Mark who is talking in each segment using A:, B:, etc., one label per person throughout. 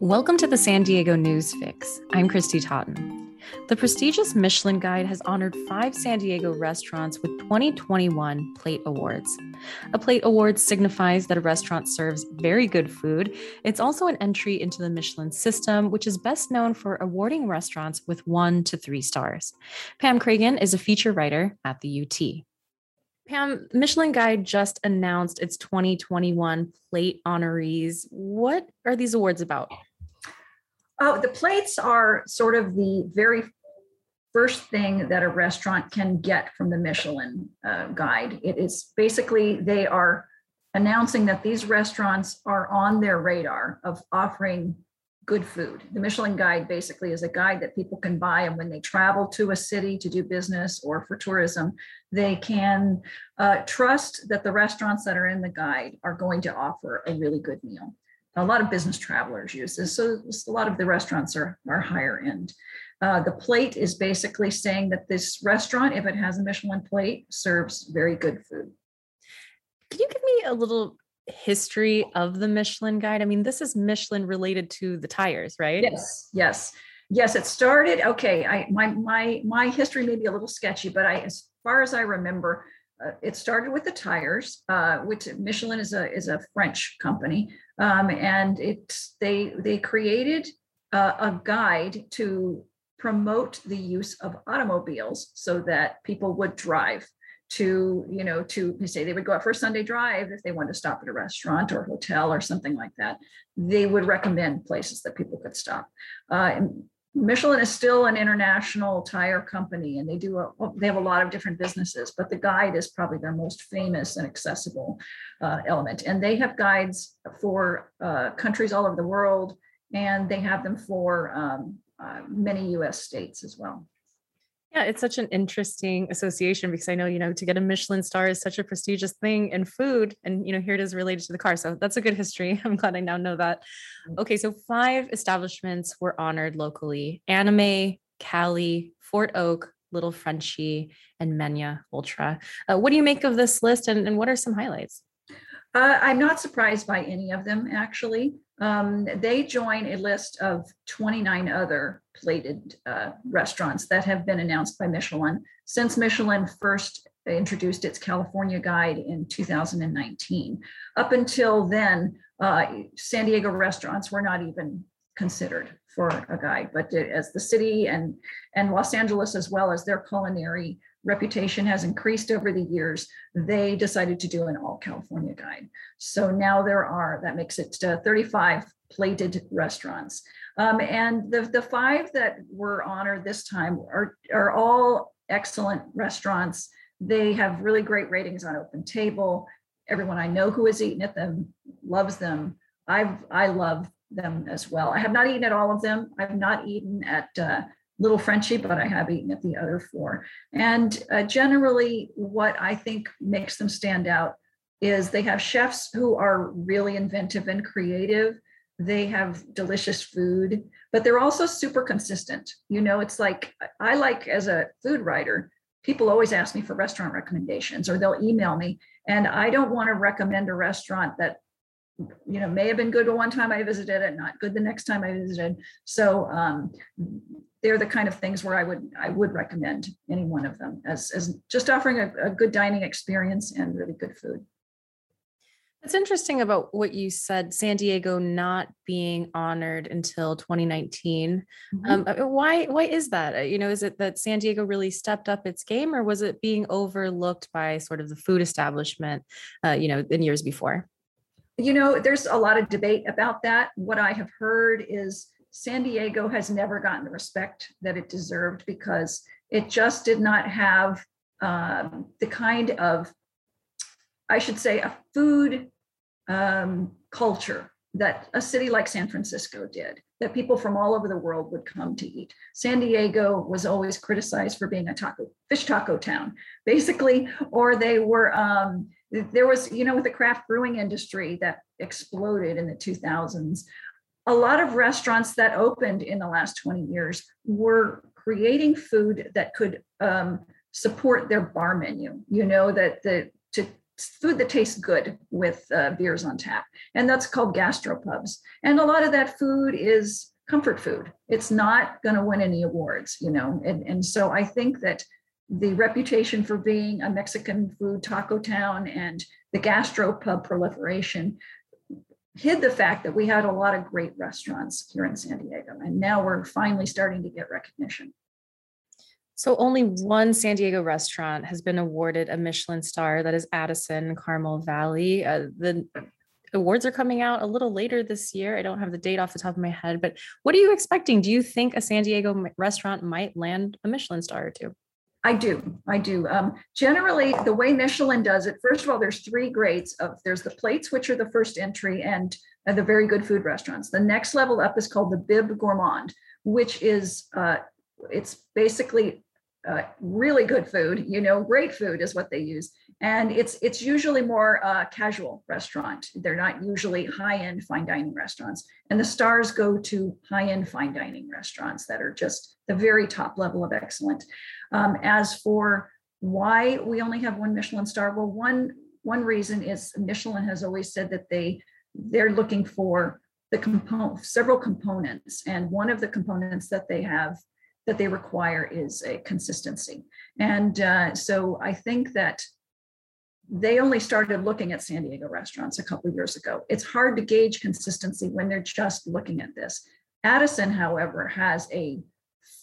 A: Welcome to the San Diego News Fix. I'm Kristy Totten. The prestigious Michelin Guide has honored five San Diego restaurants with 2021 Plate Awards. A Plate Award signifies that a restaurant serves very good food. It's also an entry into the Michelin system, which is best known for awarding restaurants with one to three stars. Pam Kragen is a feature writer at the UT. Pam, Michelin Guide just announced its 2021 plate honorees. What are these awards about?
B: Oh, the plates are sort of the very first thing that a restaurant can get from the Michelin uh, Guide. It is basically they are announcing that these restaurants are on their radar of offering good food. The Michelin Guide basically is a guide that people can buy, and when they travel to a city to do business or for tourism, they can uh, trust that the restaurants that are in the guide are going to offer a really good meal. A lot of business travelers use this, so a lot of the restaurants are, are higher end. Uh, the plate is basically saying that this restaurant, if it has a Michelin plate, serves very good food.
A: Can you give me a little history of the Michelin guide? I mean, this is Michelin related to the tires, right?
B: Yes, yes. Yes, it started. Okay, I my my my history may be a little sketchy, but I as far as I remember, uh, it started with the tires, uh, which Michelin is a is a French company, um, and it they they created uh, a guide to promote the use of automobiles so that people would drive to you know to say they would go out for a sunday drive if they wanted to stop at a restaurant or hotel or something like that. They would recommend places that people could stop. Uh, michelin is still an international tire company and they do a, they have a lot of different businesses but the guide is probably their most famous and accessible uh, element. And they have guides for uh, countries all over the world and they have them for um, uh, many us states as well
A: yeah, it's such an interesting association because I know, you know, to get a Michelin star is such a prestigious thing in food. And, you know, here it is related to the car. So that's a good history. I'm glad I now know that. Mm. Okay. So five establishments were honored locally Animae, Callie, Fort Oak, Little Frenchy, and Menya Ultra. Uh, what do you make of this list and, and what are some highlights?
B: Uh, I'm not surprised by any of them, actually. Um, they join a list of 29 other plated uh, restaurants that have been announced by Michelin since Michelin first introduced its California guide in 2019. Up until then, uh, San Diego restaurants were not even considered for a guide, but as the city and, and Los Angeles, as well as their culinary reputation has increased over the years, they decided to do an all California guide. So now there are, that makes it uh, 35 plated restaurants. Um, and the, the five that were honored this time are, are all excellent restaurants. They have really great ratings on Open Table. Everyone I know who has eaten at them loves them. I've I love them as well. I have not eaten at all of them. I've not eaten at uh, Little Frenchy, but I have eaten at the other four. And uh, generally, what I think makes them stand out is they have chefs who are really inventive and creative. They have delicious food, but they're also super consistent. You know, it's like I like as a food writer, people always ask me for restaurant recommendations or they'll email me. And I don't want to recommend a restaurant that you know may have been good one time i visited it not good the next time i visited so um, they're the kind of things where i would i would recommend any one of them as as just offering a, a good dining experience and really good food
A: it's interesting about what you said, San Diego not being honored until 2019. Mm-hmm. Um, uh, why? Why is that? Uh, you know, is it that San Diego really stepped up its game, or was it being overlooked by sort of the food establishment, uh, you know, in years before?
B: You know, there's a lot of debate about that. What I have heard is San Diego has never gotten the respect that it deserved because it just did not have um, the kind of, I should say, a food um, culture that a city like San Francisco did, that people from all over the world would come to eat. San Diego was always criticized for being a taco, fish taco town, basically, or they were, um, there was, you know, with the craft brewing industry that exploded in the 2000s, a lot of restaurants that opened in the last 20 years were creating food that could um, support their bar menu you know that the to food that tastes good with uh, beers on tap, and that's called gastropubs. And a lot of that food is comfort food. It's not going to win any awards, you know. And, and so I think that the reputation for being a Mexican food taco town and the gastropub proliferation hid the fact that we had a lot of great restaurants here in San Diego. And now we're finally starting to get recognition.
A: So only one San Diego restaurant has been awarded a Michelin star. That is Addison Carmel Valley. Uh, the awards are coming out a little later this year. I don't have the date off the top of my head, but what are you expecting? Do you think a San Diego restaurant might land a Michelin star or two?
B: I do. I do. Um, generally, the way Michelin does it, first of all, there's three grades of there's the plates, which are the first entry, and uh, the very good food restaurants. The next level up is called the Bib Gourmand, which is uh, it's basically uh, really good food. You know, great food is what they use, and it's it's usually more uh, casual restaurant. They're not usually high end fine dining restaurants, and the stars go to high end fine dining restaurants that are just the very top level of excellent. Um, as for why we only have one Michelin star, well, one one reason is Michelin has always said that they they're looking for the component several components, and one of the components that they have that they require is a consistency. And uh, so I think that they only started looking at San Diego restaurants a couple years ago. It's hard to gauge consistency when they're just looking at this. Addison, however, has a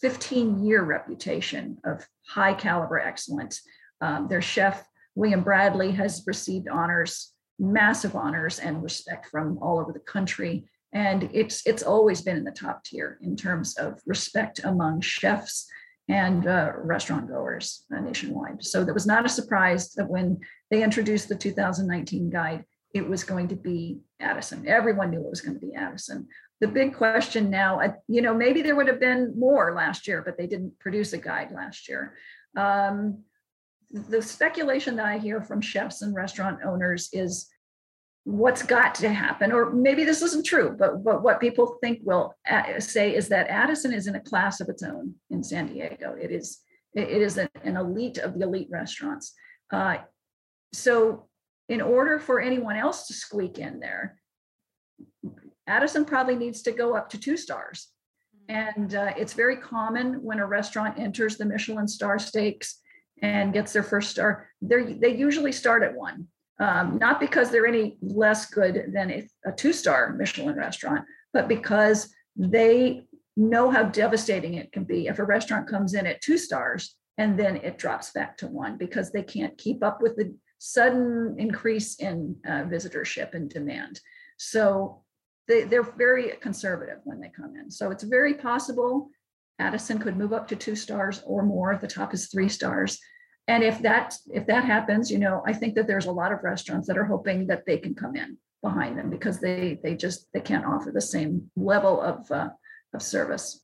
B: 15 year reputation of high caliber excellence. Um, their chef, William Bradley, has received honors, massive honors and respect from all over the country. And it's, it's always been in the top tier in terms of respect among chefs and uh, restaurant goers nationwide. So that was not a surprise that when they introduced the 2019 guide, it was going to be Addison. Everyone knew it was going to be Addison the big question now, you know, maybe there would have been more last year, but they didn't produce a guide last year. Um, the speculation that I hear from chefs and restaurant owners is what's got to happen, or maybe this isn't true, but but what people think will say is that Addison is in a class of its own in San Diego. It is it is an, an elite of the elite restaurants. Uh, so, in order for anyone else to squeak in there, Addison probably needs to go up to two stars. Mm-hmm. And uh, it's very common when a restaurant enters the Michelin star stakes and gets their first star, they they usually start at one. Um, not because they're any less good than a, a two star Michelin restaurant, but because they know how devastating it can be if a restaurant comes in at two stars and then it drops back to one because they can't keep up with the sudden increase in uh, visitorship and demand. So they, they're very conservative when they come in. So it's very possible Addison could move up to two stars or more. The top is three stars. And if that if that happens, you know, I think that there's a lot of restaurants that are hoping that they can come in behind them because they they just they can't offer the same level of uh, of service.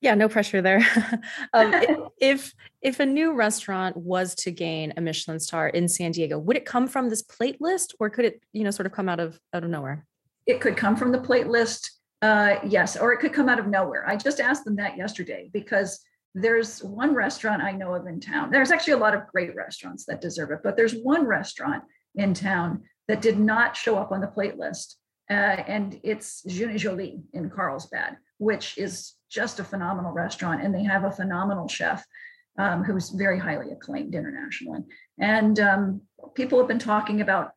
A: Yeah, no pressure there. um, if if a new restaurant was to gain a Michelin star in San Diego, would it come from this plate list, or could it, you know, sort of come out of out of nowhere?
B: It could come from the plate list, uh, yes, or it could come out of nowhere. I just asked them that yesterday because there's one restaurant I know of in town. There's actually a lot of great restaurants that deserve it, but there's one restaurant in town that did not show up on the plate list. Uh, and it's Jeune Jolie in Carlsbad, which is just a phenomenal restaurant. And they have a phenomenal chef um, who's very highly acclaimed internationally. And um, people have been talking about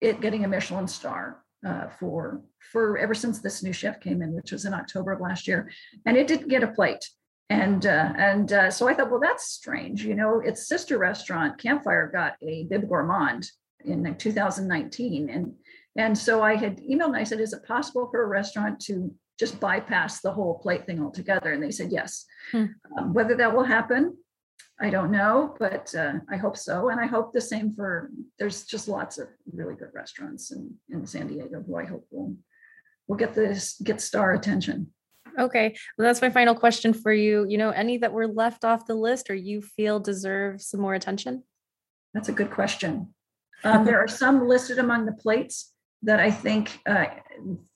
B: it getting a Michelin star uh, for for ever since this new chef came in, which was in October of last year, and it didn't get a plate. And uh, and uh, so I thought, well, that's strange. You know, its sister restaurant Campfire got a Bib Gourmand in 2019, and and so I had emailed and I said, is it possible for a restaurant to just bypass the whole plate thing altogether? And they said yes. Hmm. Um, whether that will happen, I don't know, but uh, I hope so. And I hope the same for, there's just lots of really good restaurants in, in San Diego who I hope will, will get this, get star attention.
A: Okay. Well, that's my final question for you. You know, any that were left off the list or you feel deserve some more attention?
B: That's a good question. Um, there are some listed among the plates that I think uh,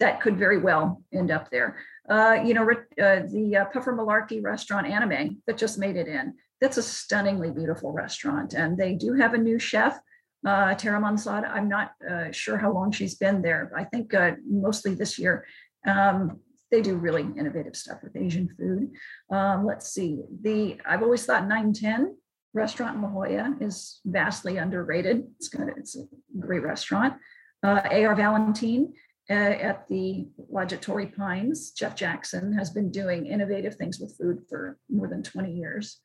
B: that could very well end up there. Uh, you know, uh, the uh, Puffer Malarkey restaurant Animae that just made it in that's a stunningly beautiful restaurant. And they do have a new chef. uh, Tara Monsod. I'm not uh, sure how long she's been there. I think uh, mostly this year. Um, they do really innovative stuff with Asian food. Um, let's see. The I've always thought 910 restaurant in La Jolla is vastly underrated. It's good. It's a great restaurant. Uh, A.R. Valentine uh, at the Lodge at Torrey Pines. Jeff Jackson has been doing innovative things with food for more than 20 years.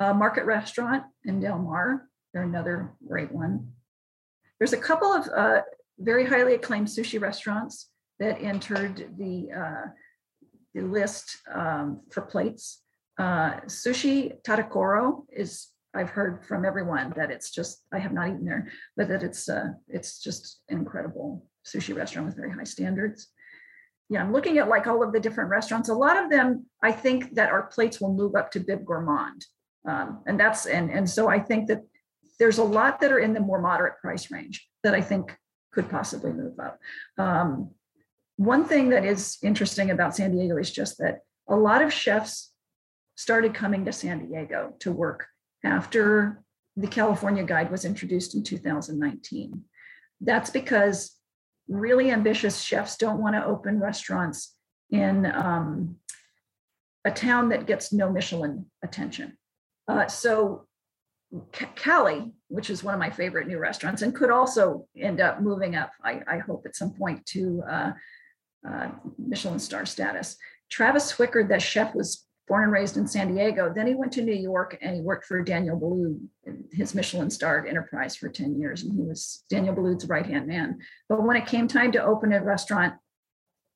B: Uh, Market Restaurant in Del Mar, they're another great one. There's a couple of uh, very highly acclaimed sushi restaurants that entered the, uh, the list um, for plates. Uh, sushi Tadokoro is I've heard from everyone that it's just I have not eaten there, but that it's uh, it's just an incredible sushi restaurant with very high standards. Yeah, I'm looking at like all of the different restaurants. A lot of them, I think that our plates will move up to Bib Gourmand, um, and that's and and so I think that there's a lot that are in the more moderate price range that I think could possibly move up. Um, one thing that is interesting about San Diego is just that a lot of chefs started coming to San Diego to work after the California Guide was introduced in 2019. That's because really ambitious chefs don't want to open restaurants in um, a town that gets no Michelin attention. Uh, so Callie, which is one of my favorite new restaurants, and could also end up moving up, I, I hope at some point to uh, uh, Michelin star status. Travis Swikard, that chef, was born and raised in San Diego. Then he went to New York and he worked for Daniel Boulud, his Michelin starred enterprise for 10 years. And he was Daniel Boulud's right hand man. But when it came time to open a restaurant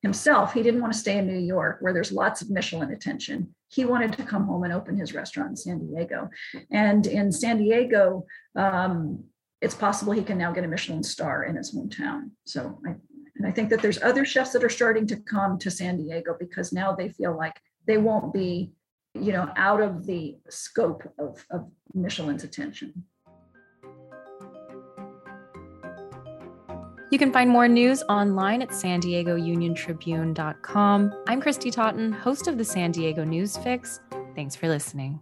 B: himself, he didn't want to stay in New York where there's lots of Michelin attention. He wanted to come home and open his restaurant in San Diego. And in San Diego, um, it's possible he can now get a Michelin star in his hometown. So I, and I think that there's other chefs that are starting to come to San Diego because now they feel like they won't be, you know, out of the scope of, of Michelin's attention.
A: You can find more news online at san diego union tribune.com. I'm Kristy Totten, host of the San Diego News Fix. Thanks for listening.